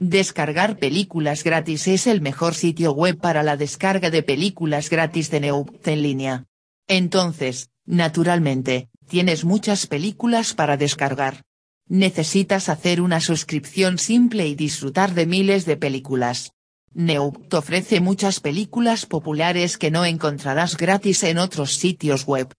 Descargar películas gratis es el mejor sitio web para la descarga de películas gratis de Neopt en línea. Entonces, naturalmente, tienes muchas películas para descargar. Necesitas hacer una suscripción simple y disfrutar de miles de películas. Neopt ofrece muchas películas populares que no encontrarás gratis en otros sitios web.